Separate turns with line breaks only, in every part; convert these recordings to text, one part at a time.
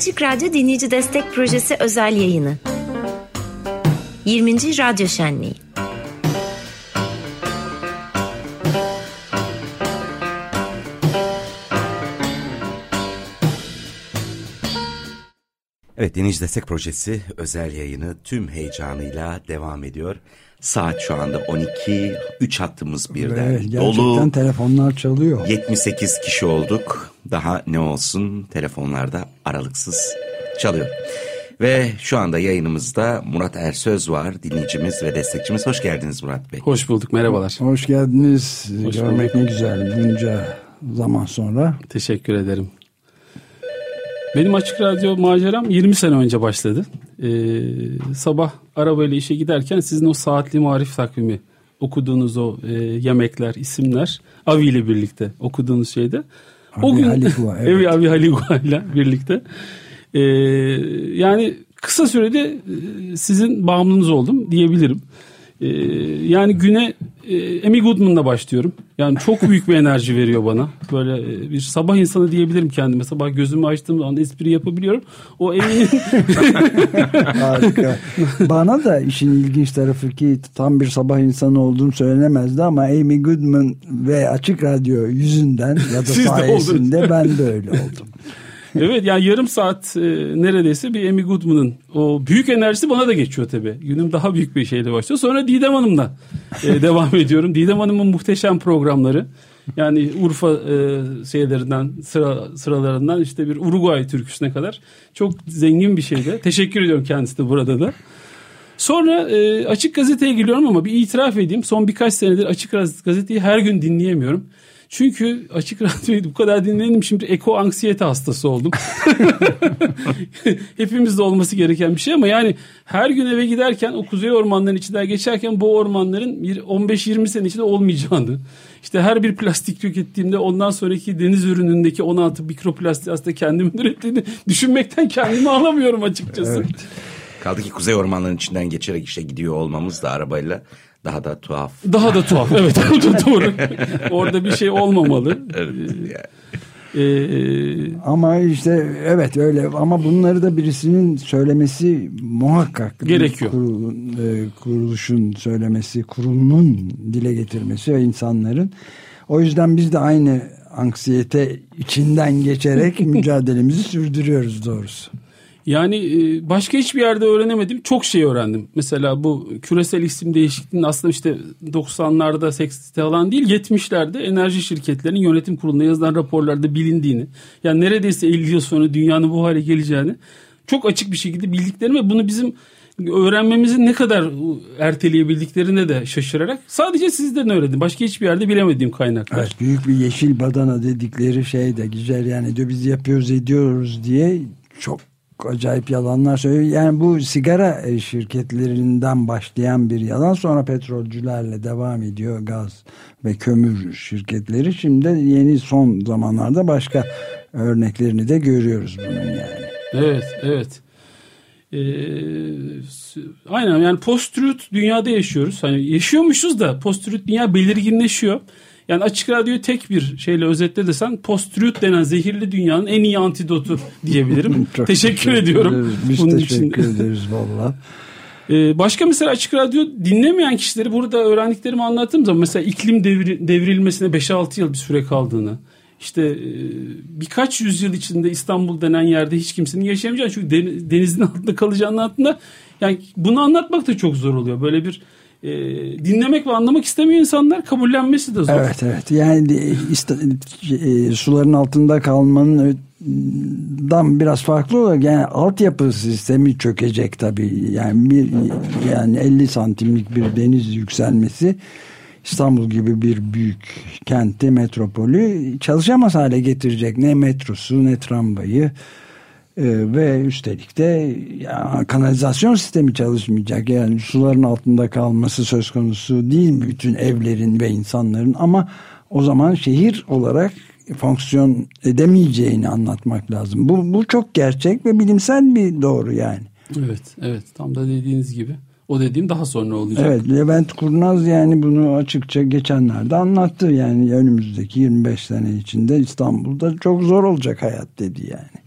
Açık Radyo Dinleyici Destek Projesi özel yayını. 20. Radyo Şenliği.
Evet Dinleyici Destek Projesi özel yayını tüm heyecanıyla devam ediyor. Saat şu anda 12, 3 hattımız birden
Evet, gerçekten
dolu.
telefonlar çalıyor.
78 kişi olduk. Daha ne olsun telefonlarda aralıksız çalıyor. Ve şu anda yayınımızda Murat Ersöz var dinleyicimiz ve destekçimiz. Hoş geldiniz Murat Bey.
Hoş bulduk, merhabalar.
Hoş geldiniz.
Hoş
Görmek ne güzel bunca zaman sonra.
Teşekkür ederim. Benim Açık Radyo maceram 20 sene önce başladı. Ee, sabah arabayla işe giderken sizin o saatli marif takvimi okuduğunuz o e, yemekler, isimler Avi ile birlikte okuduğunuz şeyde. o
Abi Haligua, evet.
evet. Avi Haligua ile birlikte. Ee, yani kısa sürede e, sizin bağımlınız oldum diyebilirim. Ee, yani güne e, Amy Goodman'la başlıyorum. Yani çok büyük bir enerji veriyor bana. Böyle e, bir sabah insanı diyebilirim kendime. Sabah gözümü açtığım zaman espri yapabiliyorum. O Amy'nin
Harika. Bana da işin ilginç tarafı ki tam bir sabah insanı olduğum söylenemezdi ama Amy Goodman ve Açık Radyo yüzünden ya da
Siz de
sayesinde ben de öyle oldum.
evet yani yarım saat e, neredeyse bir Amy Goodman'ın o büyük enerjisi bana da geçiyor tabii. Günüm daha büyük bir şeyle başlıyor. Sonra Didem Hanım'la e, devam ediyorum. Didem Hanım'ın muhteşem programları. Yani Urfa e, şeylerinden sıra, sıralarından işte bir Uruguay türküsüne kadar çok zengin bir şeydi. Teşekkür ediyorum kendisine burada da. Sonra e, Açık Gazete'ye giriyorum ama bir itiraf edeyim. Son birkaç senedir Açık Gazete'yi her gün dinleyemiyorum. Çünkü Açık Radyo'yu bu kadar dinledim şimdi eko anksiyete hastası oldum. Hepimizde olması gereken bir şey ama yani her gün eve giderken o kuzey ormanların içinden geçerken bu ormanların bir 15-20 sene içinde olmayacağını işte her bir plastik tükettiğimde ondan sonraki deniz ürünündeki 16 mikroplastik aslında kendimin ürettiğini düşünmekten kendimi alamıyorum açıkçası.
Evet.
Kaldı ki kuzey ormanlarının içinden geçerek işte gidiyor olmamız da arabayla daha da tuhaf.
Daha da tuhaf evet doğru. Orada bir şey olmamalı.
Evet, yani.
Ee,
Ama işte evet öyle ama bunları da birisinin söylemesi muhakkak
Gerekiyor.
Kurulun, e, kuruluşun söylemesi, kurulunun dile getirmesi ve insanların. O yüzden biz de aynı anksiyete içinden geçerek mücadelemizi sürdürüyoruz doğrusu.
Yani e, başka hiçbir yerde öğrenemedim. Çok şey öğrendim. Mesela bu küresel iklim değişikliğinin aslında işte 90'larda 80'de falan değil 70'lerde enerji şirketlerinin yönetim kurulunda yazılan raporlarda bilindiğini. Yani neredeyse 50 yıl sonra dünyanın bu hale geleceğini çok açık bir şekilde bildiklerini ve bunu bizim öğrenmemizi ne kadar erteleyebildiklerine de şaşırarak sadece sizden öğrendim. Başka hiçbir yerde bilemediğim kaynaklar.
Evet, büyük bir yeşil badana dedikleri şey de güzel yani diyor biz yapıyoruz ediyoruz diye çok acayip yalanlar söylüyor. Yani bu sigara e, şirketlerinden başlayan bir yalan sonra petrolcülerle devam ediyor gaz ve kömür şirketleri. Şimdi yeni son zamanlarda başka örneklerini de görüyoruz bunun yani.
Evet, evet. Ee, aynen yani post-truth dünyada yaşıyoruz. Hani yaşıyormuşuz da post-truth dünya belirginleşiyor. Yani açık radyoyu tek bir şeyle özetle desen post-truth denen zehirli dünyanın en iyi antidotu diyebilirim.
Çok
teşekkür, ediyorum.
ederiz. Biz
bunun
teşekkür
için.
ederiz valla.
Ee, başka mesela açık radyo dinlemeyen kişileri burada öğrendiklerimi anlattığım zaman mesela iklim devri, devrilmesine 5-6 yıl bir süre kaldığını işte e, birkaç yüzyıl içinde İstanbul denen yerde hiç kimsenin yaşayamayacağını çünkü deni- denizin altında kalacağını altında yani bunu anlatmak da çok zor oluyor. Böyle bir e, dinlemek ve anlamak istemiyor insanlar kabullenmesi de zor.
Evet evet. Yani ista- e, suların altında kalmanın dan biraz farklı olarak yani altyapı sistemi çökecek tabii. Yani bir yani 50 santimlik bir deniz yükselmesi İstanbul gibi bir büyük kenti metropolü çalışamaz hale getirecek. Ne metrosu ne tramvayı ve üstelik de ya, kanalizasyon sistemi çalışmayacak yani suların altında kalması söz konusu değil bütün evlerin ve insanların ama o zaman şehir olarak fonksiyon edemeyeceğini anlatmak lazım. Bu, bu çok gerçek ve bilimsel bir doğru yani.
Evet, evet. Tam da dediğiniz gibi. O dediğim daha sonra olacak.
Evet Levent Kurnaz yani bunu açıkça geçenlerde anlattı. Yani önümüzdeki 25 sene içinde İstanbul'da çok zor olacak hayat dedi yani.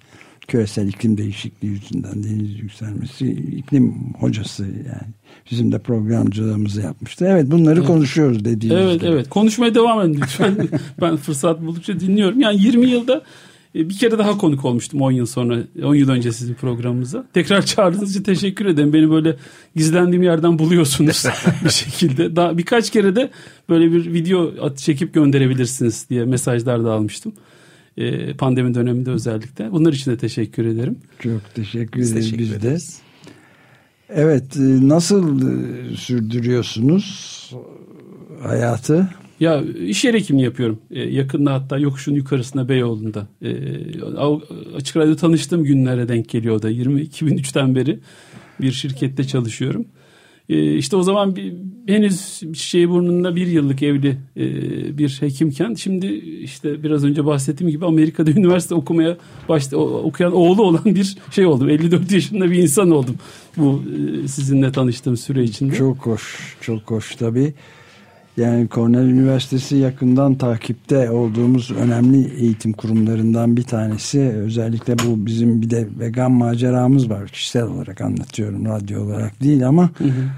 Küresel iklim değişikliği yüzünden deniz yükselmesi iklim hocası yani bizim de programcılığımızı yapmıştı. Evet bunları evet. konuşuyoruz dediğimiz
Evet evet konuşmaya devam edin lütfen. ben fırsat buldukça dinliyorum. Yani 20 yılda e, bir kere daha konuk olmuştum 10 yıl sonra 10 yıl önce sizin programımıza. Tekrar çağırdığınız için teşekkür ederim. Beni böyle gizlendiğim yerden buluyorsunuz bir şekilde. Daha birkaç kere de böyle bir video çekip gönderebilirsiniz diye mesajlar da almıştım. E, pandemi döneminde özellikle. Bunlar için de teşekkür ederim.
Çok teşekkür ederiz teşekkür biz de. Evet e, nasıl sürdürüyorsunuz hayatı?
Ya iş yeri hekimliği yapıyorum. Ee, yakında hatta yokuşun yukarısında Beyoğlu'nda. Ee, açık radyo tanıştığım günlere denk geliyor da 20 2003'ten beri bir şirkette çalışıyorum. Ee, işte o zaman bir, henüz şey burnunda bir yıllık evli e, bir hekimken şimdi işte biraz önce bahsettiğim gibi Amerika'da üniversite okumaya başta okuyan oğlu olan bir şey oldum. 54 yaşında bir insan oldum bu e, sizinle tanıştığım süre içinde.
Çok hoş, çok hoş tabii. Yani Cornell Üniversitesi yakından takipte olduğumuz önemli eğitim kurumlarından bir tanesi. Özellikle bu bizim bir de vegan maceramız var. Kişisel olarak anlatıyorum radyo olarak değil ama hı hı.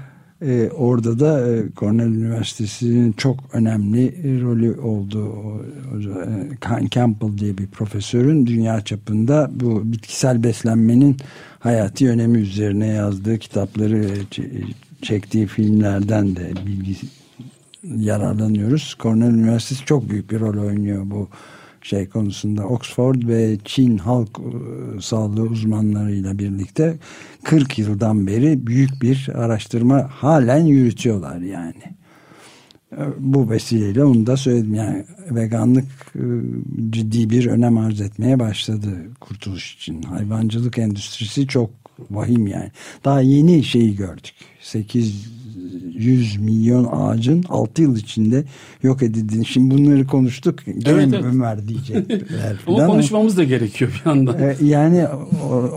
E, orada da e, Cornell Üniversitesi'nin çok önemli rolü oldu. O, o, e, Campbell diye bir profesörün dünya çapında bu bitkisel beslenmenin hayati önemi üzerine yazdığı kitapları e, çektiği filmlerden de bilgi yararlanıyoruz. Cornell Üniversitesi çok büyük bir rol oynuyor bu şey konusunda. Oxford ve Çin halk e, sağlığı uzmanlarıyla birlikte 40 yıldan beri büyük bir araştırma halen yürütüyorlar yani. E, bu vesileyle onu da söyledim. Yani veganlık e, ciddi bir önem arz etmeye başladı kurtuluş için. Hayvancılık endüstrisi çok vahim yani. Daha yeni şeyi gördük. 8 100 milyon ağacın 6 yıl içinde yok edildiğini. Şimdi bunları konuştuk. Gene evet, evet. Ömer diyecekler.
Ama konuşmamız da gerekiyor bir yandan.
E, yani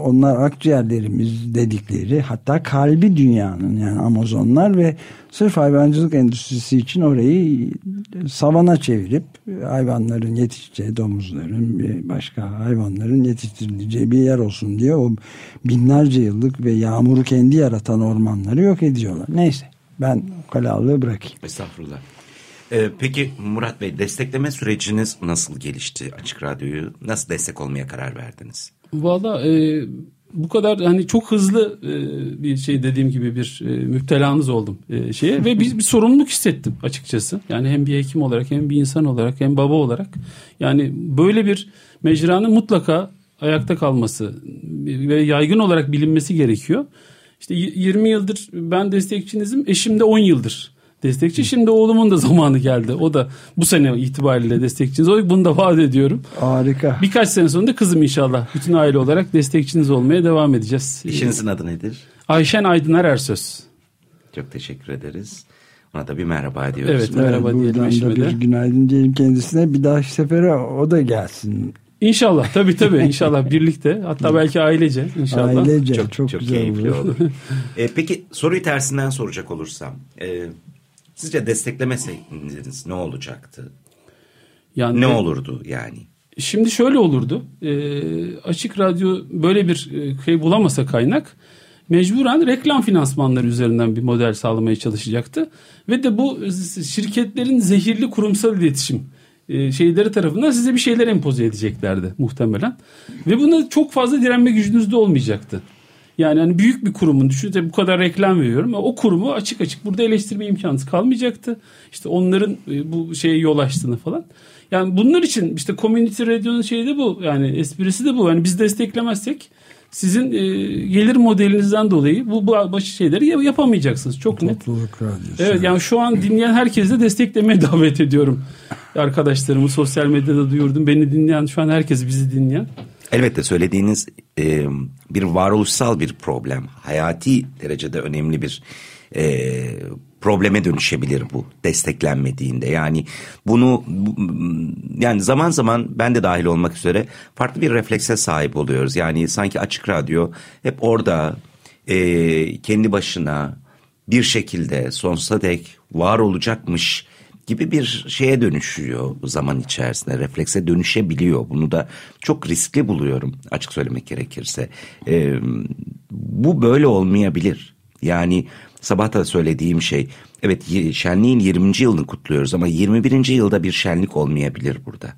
onlar akciğerlerimiz dedikleri hatta kalbi dünyanın yani Amazonlar ve sırf hayvancılık endüstrisi için orayı savana çevirip hayvanların yetişeceği domuzların başka hayvanların yetiştirileceği bir yer olsun diye o binlerce yıllık ve yağmuru kendi yaratan ormanları yok ediyorlar. Neyse ben ukalalığı bırakayım.
Estağfurullah. Ee, peki Murat Bey destekleme süreciniz nasıl gelişti Açık Radyo'yu? Nasıl destek olmaya karar verdiniz?
Valla e, bu kadar hani çok hızlı e, bir şey dediğim gibi bir e, müptelanız oldum e, şeye ve biz bir sorumluluk hissettim açıkçası. Yani hem bir hekim olarak hem bir insan olarak hem baba olarak yani böyle bir mecranın mutlaka ayakta kalması ve yaygın olarak bilinmesi gerekiyor. İşte 20 yıldır ben destekçinizim. Eşim de 10 yıldır destekçi. Şimdi oğlumun da zamanı geldi. O da bu sene itibariyle destekçiniz olacak. Bunu da vaat ediyorum.
Harika.
Birkaç sene sonra da kızım inşallah. Bütün aile olarak destekçiniz olmaya devam edeceğiz.
İşinizin adı nedir?
Ayşen Aydınar Ersöz.
Çok teşekkür ederiz. Ona da bir merhaba diyoruz.
Evet merhaba evet, diyelim eşime
de. Bir günaydın diyelim kendisine. Bir daha sefere o da gelsin.
İnşallah tabii tabii inşallah birlikte hatta belki ailece inşallah.
Ailece çok, çok, çok güzel keyifli olur. olur.
e, peki soruyu tersinden soracak olursam e, sizce desteklemeseydiniz ne olacaktı? Yani ne olurdu yani?
Şimdi şöyle olurdu. E, açık radyo böyle bir e, şey bulamasa kaynak mecburen reklam finansmanları üzerinden bir model sağlamaya çalışacaktı. Ve de bu şirketlerin zehirli kurumsal iletişim e, şeyleri tarafından size bir şeyler empoze edeceklerdi muhtemelen. Ve buna çok fazla direnme gücünüz de olmayacaktı. Yani hani büyük bir kurumun düşünün bu kadar reklam veriyorum. O kurumu açık açık burada eleştirme imkanınız kalmayacaktı. İşte onların e, bu şeye yol açtığını falan. Yani bunlar için işte community radyo'nun şeyi de bu. Yani esprisi de bu. Yani biz desteklemezsek sizin e, gelir modelinizden dolayı bu, bu başı şeyleri yapamayacaksınız. Çok net.
Topluluk radyosu.
Evet yani şu an dinleyen herkese desteklemeye davet ediyorum. Arkadaşlarımı sosyal medyada duyurdum. Beni dinleyen şu an herkes bizi dinleyen.
Elbette söylediğiniz e, bir varoluşsal bir problem. Hayati derecede önemli bir e, probleme dönüşebilir bu desteklenmediğinde. Yani bunu yani zaman zaman ben de dahil olmak üzere farklı bir reflekse sahip oluyoruz. Yani sanki açık radyo hep orada e, kendi başına bir şekilde sonsuza dek var olacakmış gibi bir şeye dönüşüyor zaman içerisinde. Reflekse dönüşebiliyor. Bunu da çok riskli buluyorum açık söylemek gerekirse. Ee, bu böyle olmayabilir. Yani sabah da söylediğim şey evet şenliğin 20. yılını kutluyoruz ama 21. yılda bir şenlik olmayabilir burada.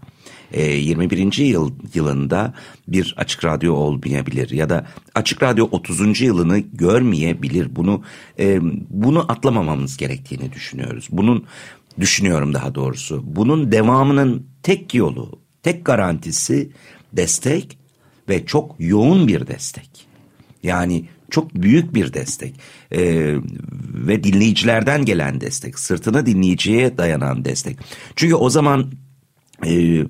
21. Ee, yıl yılında bir açık radyo olmayabilir ya da açık radyo 30. yılını görmeyebilir. Bunu e, bunu atlamamamız gerektiğini düşünüyoruz. Bunun düşünüyorum daha doğrusu. Bunun devamının tek yolu, tek garantisi destek ve çok yoğun bir destek. Yani çok büyük bir destek ee, ve dinleyicilerden gelen destek, sırtına dinleyiciye dayanan destek. Çünkü o zaman e,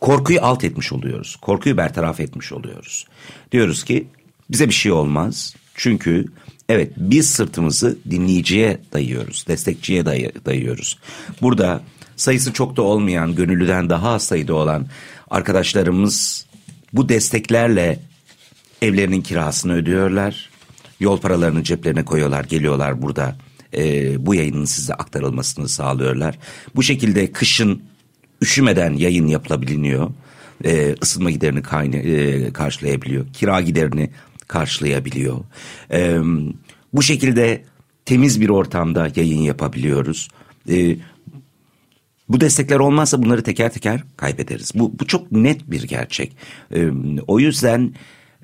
korkuyu alt etmiş oluyoruz, korkuyu bertaraf etmiş oluyoruz. Diyoruz ki bize bir şey olmaz çünkü evet biz sırtımızı dinleyiciye dayıyoruz, destekçiye day dayıyoruz. Burada sayısı çok da olmayan, gönüllüden daha az sayıda olan arkadaşlarımız bu desteklerle Evlerinin kirasını ödüyorlar. Yol paralarını ceplerine koyuyorlar, geliyorlar burada. E, bu yayının size aktarılmasını sağlıyorlar. Bu şekilde kışın üşümeden yayın yapılabiliyor. E, ısınma giderini kayna, e, karşılayabiliyor. Kira giderini karşılayabiliyor. E, bu şekilde temiz bir ortamda yayın yapabiliyoruz. E, bu destekler olmazsa bunları teker teker kaybederiz. Bu, bu çok net bir gerçek. E, o yüzden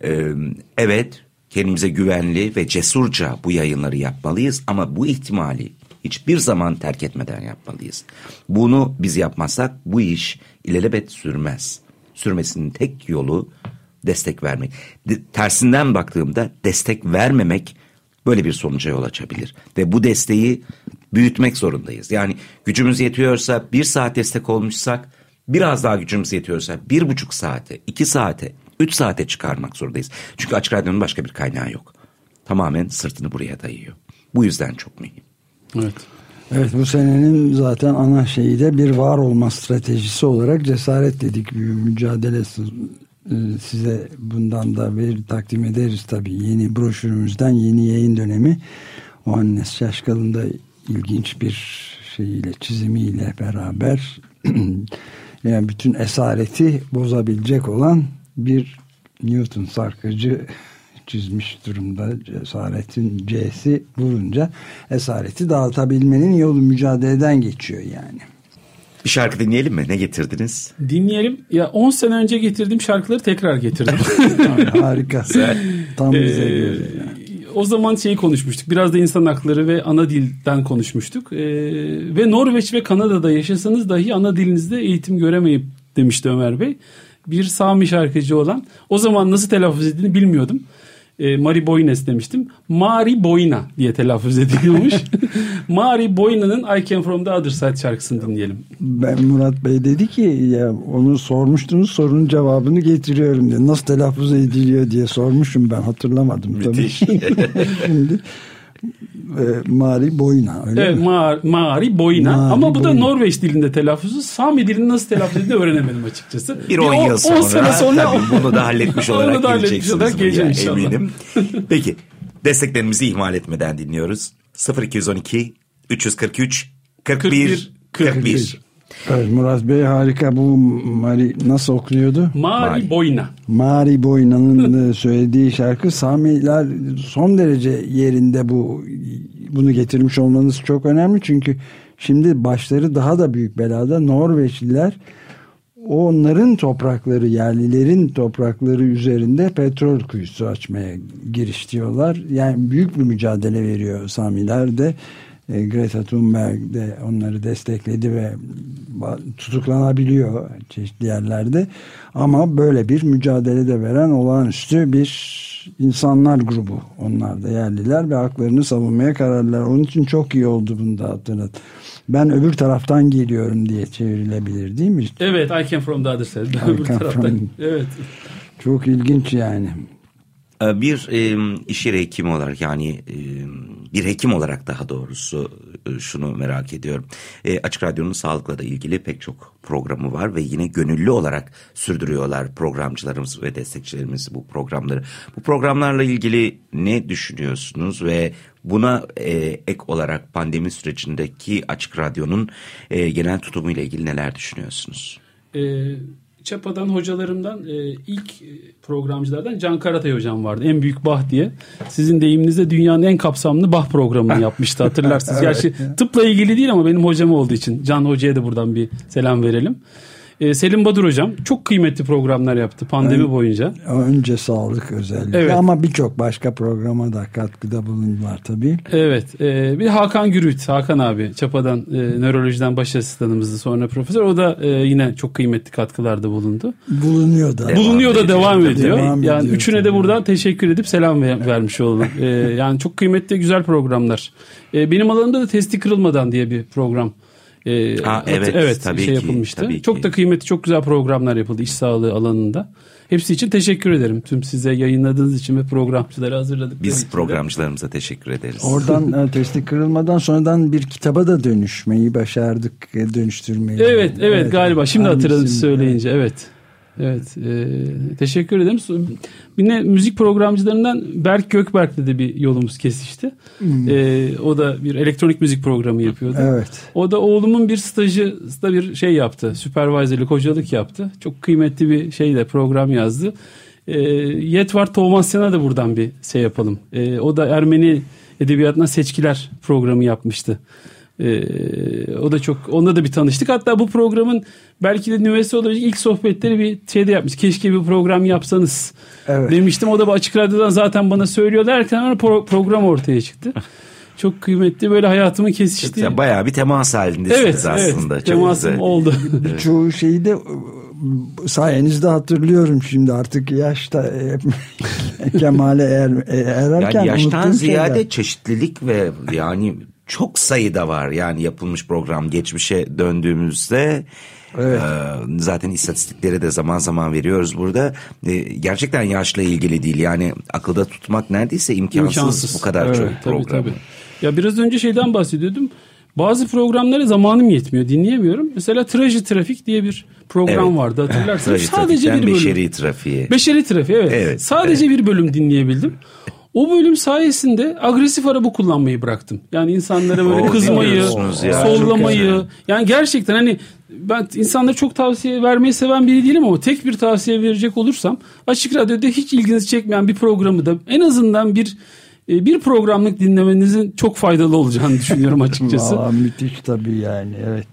ee, evet kendimize güvenli ve cesurca bu yayınları yapmalıyız ama bu ihtimali hiçbir zaman terk etmeden yapmalıyız. Bunu biz yapmazsak bu iş ilelebet sürmez. Sürmesinin tek yolu destek vermek. De, tersinden baktığımda destek vermemek böyle bir sonuca yol açabilir. Ve bu desteği büyütmek zorundayız. Yani gücümüz yetiyorsa bir saat destek olmuşsak biraz daha gücümüz yetiyorsa bir buçuk saate, iki saate, 3 saate çıkarmak zorundayız. Çünkü açık radyonun başka bir kaynağı yok. Tamamen sırtını buraya dayıyor. Bu yüzden çok mühim.
Evet. Evet bu senenin zaten ana şeyi de bir var olma stratejisi olarak cesaret dedik bir mücadele size bundan da bir takdim ederiz tabii. Yeni broşürümüzden yeni yayın dönemi. O Annes Şaşkal'ın da ilginç bir şeyiyle çizimiyle beraber yani bütün esareti bozabilecek olan bir Newton sarkacı çizmiş durumda. Cesaretin C'si vurunca esareti dağıtabilmenin yolu mücadeleden geçiyor yani.
Bir şarkı dinleyelim mi? Ne getirdiniz?
Dinleyelim. Ya 10 sene önce getirdiğim şarkıları tekrar getirdim.
Harika. Tam bize ee.
O zaman şeyi konuşmuştuk. Biraz da insan hakları ve ana dilden konuşmuştuk. Ee, ve Norveç ve Kanada'da yaşasanız dahi ana dilinizde eğitim göremeyip demişti Ömer Bey bir Sami şarkıcı olan o zaman nasıl telaffuz ettiğini bilmiyordum. E, Mari Boynes demiştim. Mari Boyna diye telaffuz ediliyormuş. Mari Boyna'nın I Came From The Other Side şarkısını dinleyelim.
Ben Murat Bey dedi ki ya onu sormuştunuz sorunun cevabını getiriyorum diye. Nasıl telaffuz ediliyor diye sormuşum ben hatırlamadım.
Müthiş.
Tabii. Şimdi e, Mari Boyna öyle
evet,
mi?
Ma Mari Boyna Mari ama bu da Norveç dilinde telaffuzu. Sami dilini nasıl telaffuz edildiğini öğrenemedim açıkçası.
Bir 10 yıl sonra, sene sonra tabii bunu da halletmiş olarak onu da halletmiş olarak geleceğim inşallah. Eminim. Peki desteklerimizi ihmal etmeden dinliyoruz. 0212 343 41 41. 41.
Evet, Murat Bey harika bu Mari nasıl okunuyordu?
Mari, Mari. Boyna.
Mari Boyna'nın söylediği şarkı Samiler son derece yerinde bu bunu getirmiş olmanız çok önemli çünkü şimdi başları daha da büyük belada Norveçliler onların toprakları yerlilerin toprakları üzerinde petrol kuyusu açmaya girişiyorlar. Yani büyük bir mücadele veriyor Samiler de e, Greta Thunberg de onları destekledi ve tutuklanabiliyor çeşitli yerlerde. Ama böyle bir mücadelede veren olağanüstü bir insanlar grubu onlar da yerliler ve haklarını savunmaya kararlar. Onun için çok iyi oldu bunu da hatırlat. Ben öbür taraftan geliyorum diye çevrilebilir değil mi?
Evet I came from the other side. öbür taraftan. From... Evet.
Çok ilginç yani.
Ee, bir iş yeri hekimi olarak yani bir hekim olarak daha doğrusu e, şunu merak ediyorum. E, Açık Radyo'nun sağlıkla da ilgili pek çok programı var ve yine gönüllü olarak sürdürüyorlar programcılarımız ve destekçilerimiz bu programları. Bu programlarla ilgili ne düşünüyorsunuz ve buna e, ek olarak pandemi sürecindeki Açık Radyo'nun genel tutumuyla ilgili neler düşünüyorsunuz?
Evet Çapa'dan hocalarımdan e, ilk e, programcılardan Can Karatay hocam vardı. En büyük bah diye. Sizin deyiminizde dünyanın en kapsamlı bah programını yapmıştı hatırlarsınız. evet, Gerçi tıpla ilgili değil ama benim hocam olduğu için Can Hoca'ya da buradan bir selam verelim. Ee, Selim Badur hocam çok kıymetli programlar yaptı pandemi
Ön,
boyunca.
Önce sağlık özellikle evet. ama birçok başka programa da katkıda bulundular tabii.
Evet e, bir Hakan Gürüt, Hakan abi Çapa'dan e, nörolojiden baş asistanımızdı sonra profesör. O da e, yine çok kıymetli katkılarda bulundu.
Bulunuyor da.
Bulunuyor da devam ediyor. Devam yani ediyor, üçüne de buradan teşekkür edip selam ver, vermiş olalım. e, yani çok kıymetli güzel programlar. E, benim alanımda da testi kırılmadan diye bir program
e, ha, evet, evet tabii
şey
ki,
yapılmıştı.
Tabii
çok
ki.
da kıymetli, çok güzel programlar yapıldı iş sağlığı alanında. Hepsi için teşekkür ederim. Tüm size yayınladığınız için ve programcıları hazırladık.
Biz programcılarımıza teşekkür ederiz.
Oradan e, testi kırılmadan sonradan bir kitaba da dönüşmeyi başardık. E, dönüştürmeyi.
Evet, evet, evet galiba. Şimdi hatırladım söyleyince. Evet. Evet. E, teşekkür ederim. Yine müzik programcılarından Berk Gökberk'le de bir yolumuz kesişti. Hmm. E, o da bir elektronik müzik programı yapıyordu.
Evet.
O da oğlumun bir stajı da bir şey yaptı. Süpervisorluk, hocalık yaptı. Çok kıymetli bir şeyle program yazdı. E, Yetvar Tomasyan'a da buradan bir şey yapalım. E, o da Ermeni edebiyatına seçkiler programı yapmıştı. Ee, o da çok onunla da bir tanıştık. Hatta bu programın belki de üniversite olabilecek ilk sohbetleri bir şeyde yapmış. Keşke bir program yapsanız evet. demiştim. O da bu açık radyodan zaten bana söylüyor derken pro- program ortaya çıktı. çok kıymetli böyle hayatımın kesiştiği.
Bayağı bir temas halindesiniz
evet,
aslında.
Evet, temasım güzel. oldu.
Çoğu şeyi de sayenizde hatırlıyorum şimdi artık yaşta kemale er, ererken
yani yaştan ziyade
şeyler.
çeşitlilik ve yani çok sayıda var yani yapılmış program geçmişe döndüğümüzde Evet. Ee, zaten istatistikleri de zaman zaman veriyoruz burada. Ee, gerçekten yaşla ilgili değil. Yani akılda tutmak neredeyse imkansız, imkansız. bu kadar evet, çok tabii, program. Tabii.
Ya biraz önce şeyden bahsediyordum. Bazı programlara zamanım yetmiyor. Dinleyemiyorum. Mesela Traji Trafik diye bir program evet. vardı hatırlarsınız.
Sadece bir bölüm. Beşeri trafiği.
Beşeri trafiği evet. evet Sadece evet. bir bölüm dinleyebildim. O bölüm sayesinde agresif araba kullanmayı bıraktım. Yani insanlara böyle Oo, kızmayı, ya. sollamayı. Yani gerçekten hani ben insanlara çok tavsiye vermeyi seven biri değilim ama tek bir tavsiye verecek olursam açık radyoda hiç ilginizi çekmeyen bir programı da en azından bir e, bir programlık dinlemenizin çok faydalı olacağını düşünüyorum açıkçası.
Valla müthiş tabii yani evet.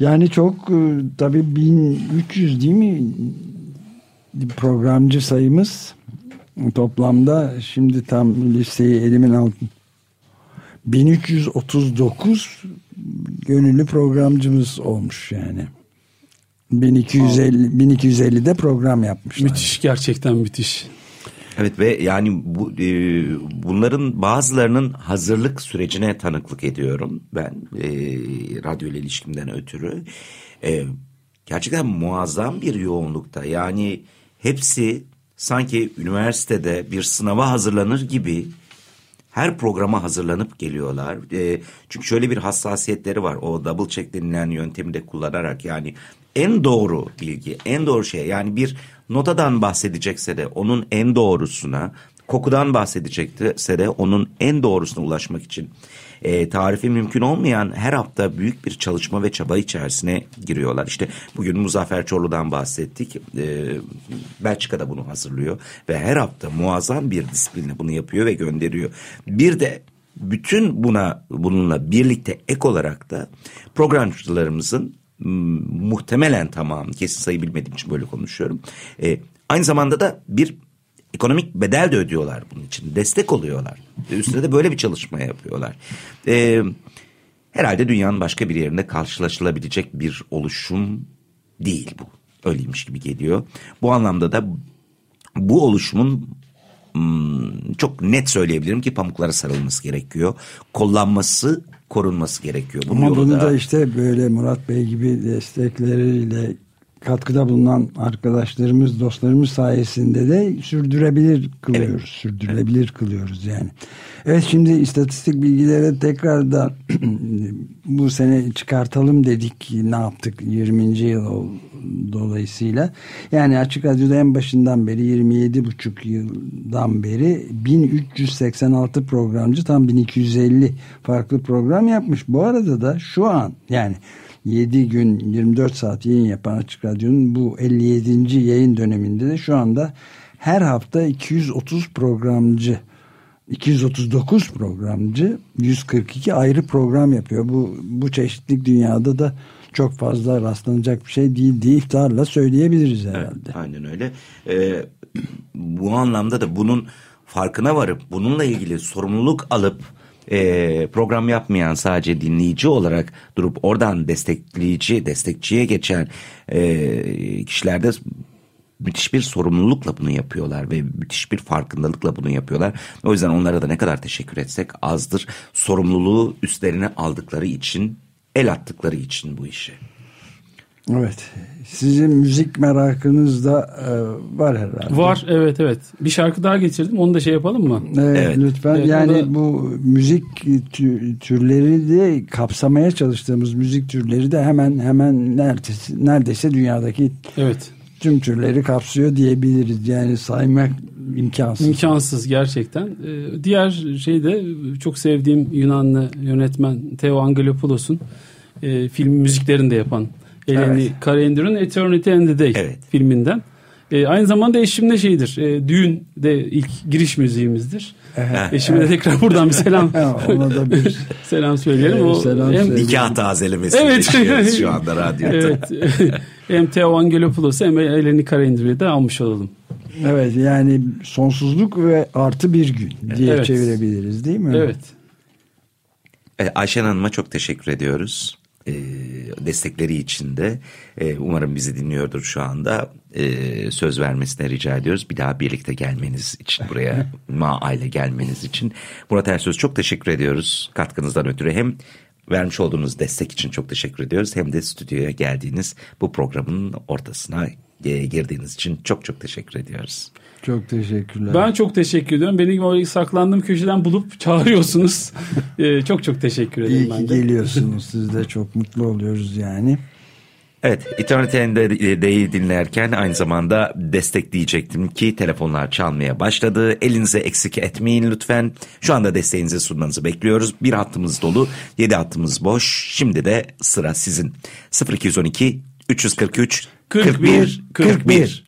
Yani çok e, tabii 1300 değil mi programcı sayımız Toplamda şimdi tam listeyi elimin altında 1339 gönüllü programcımız olmuş yani. 1250 1250'de program yapmışlar.
Müthiş gerçekten müthiş.
Evet ve yani bu e, bunların bazılarının hazırlık sürecine tanıklık ediyorum ben e, radyo ile ilişkimden ötürü. E, gerçekten muazzam bir yoğunlukta. Yani hepsi sanki üniversitede bir sınava hazırlanır gibi her programa hazırlanıp geliyorlar. E, çünkü şöyle bir hassasiyetleri var. O double check denilen yöntemi de kullanarak yani en doğru bilgi, en doğru şey yani bir notadan bahsedecekse de onun en doğrusuna, kokudan bahsedecekse de onun en doğrusuna ulaşmak için e, tarifi mümkün olmayan her hafta büyük bir çalışma ve çaba içerisine giriyorlar. İşte bugün Muzaffer Çorlu'dan bahsettik. E, Belçika'da bunu hazırlıyor ve her hafta muazzam bir disiplinle bunu yapıyor ve gönderiyor. Bir de bütün buna bununla birlikte ek olarak da programcılarımızın muhtemelen tamam kesin sayı bilmediğim için böyle konuşuyorum. E, aynı zamanda da bir ekonomik bedel de ödüyorlar bunun için. Destek oluyorlar. Üstüne de böyle bir çalışma yapıyorlar. Ee, herhalde dünyanın başka bir yerinde karşılaşılabilecek bir oluşum değil bu. Öyleymiş gibi geliyor. Bu anlamda da bu oluşumun hmm, çok net söyleyebilirim ki pamuklara sarılması gerekiyor. Kollanması, korunması gerekiyor.
Bunun Ama bunu da işte böyle Murat Bey gibi destekleriyle katkıda bulunan arkadaşlarımız, dostlarımız sayesinde de sürdürebilir kılıyoruz. Evet. Sürdürülebilir kılıyoruz yani. Evet şimdi istatistik bilgilere tekrar da bu sene çıkartalım dedik. Ne yaptık 20. yıl dolayısıyla. Yani Açık Radyo'da en başından beri 27,5 yıldan beri 1386 programcı tam 1250 farklı program yapmış. Bu arada da şu an yani 7 gün 24 saat yayın yapan Açık Radyo'nun bu 57. yayın döneminde de şu anda her hafta 230 programcı 239 programcı 142 ayrı program yapıyor. Bu, bu çeşitlik dünyada da çok fazla rastlanacak bir şey değil diye iftarla söyleyebiliriz herhalde. Evet,
aynen öyle. Ee, bu anlamda da bunun farkına varıp bununla ilgili sorumluluk alıp e, program yapmayan sadece dinleyici olarak durup oradan destekleyici, destekçiye geçen e, kişilerde müthiş bir sorumlulukla bunu yapıyorlar ve müthiş bir farkındalıkla bunu yapıyorlar. O yüzden onlara da ne kadar teşekkür etsek azdır. Sorumluluğu üstlerine aldıkları için, el attıkları için bu işe.
Evet. Sizin müzik merakınız da e, var herhalde.
Var evet evet. Bir şarkı daha getirdim. Onu da şey yapalım mı?
Evet, evet. lütfen. Evet, yani da... bu müzik türleri de kapsamaya çalıştığımız müzik türleri de hemen hemen neredeyse, neredeyse dünyadaki
Evet
tüm türleri kapsıyor diyebiliriz. Yani saymak imkansız.
İmkansız gerçekten. Ee, diğer şey de çok sevdiğim Yunanlı yönetmen Theo Angelopoulos'un e, film müziklerini de yapan Eleni evet. Karendir'in Eternity and the Day evet. filminden. E, aynı zamanda eşimle şeydir. E, düğün de ilk giriş müziğimizdir. Evet. Eşime de tekrar buradan bir selam. Ona da bir selam söyleyelim. O
selam hem nikah tazelemesi evet. şu anda radyoda. Evet.
hem Theo Angelopoulos hem Eleni Karendir'i de almış olalım.
Evet yani sonsuzluk ve artı bir gün diye evet. çevirebiliriz değil mi?
Evet.
E, Ayşen Hanım'a çok teşekkür ediyoruz e, destekleri için de e, umarım bizi dinliyordur şu anda e, söz vermesine rica ediyoruz. Bir daha birlikte gelmeniz için buraya ma aile gelmeniz için. Murat Ersöz çok teşekkür ediyoruz katkınızdan ötürü hem vermiş olduğunuz destek için çok teşekkür ediyoruz hem de stüdyoya geldiğiniz bu programın ortasına girdiğiniz için çok çok teşekkür ediyoruz.
Çok teşekkürler.
Ben çok teşekkür ediyorum. Beni orayı saklandığım köşeden bulup çağırıyorsunuz. ee, çok çok teşekkür ederim
İyi ben de. geliyorsunuz. Siz de çok mutlu oluyoruz yani.
Evet, Eternity'de dinlerken aynı zamanda destekleyecektim ki telefonlar çalmaya başladı. Elinize eksik etmeyin lütfen. Şu anda desteğinizi sunmanızı bekliyoruz. Bir hattımız dolu, yedi hattımız boş. Şimdi de sıra sizin. 0212 343 41 41. 41.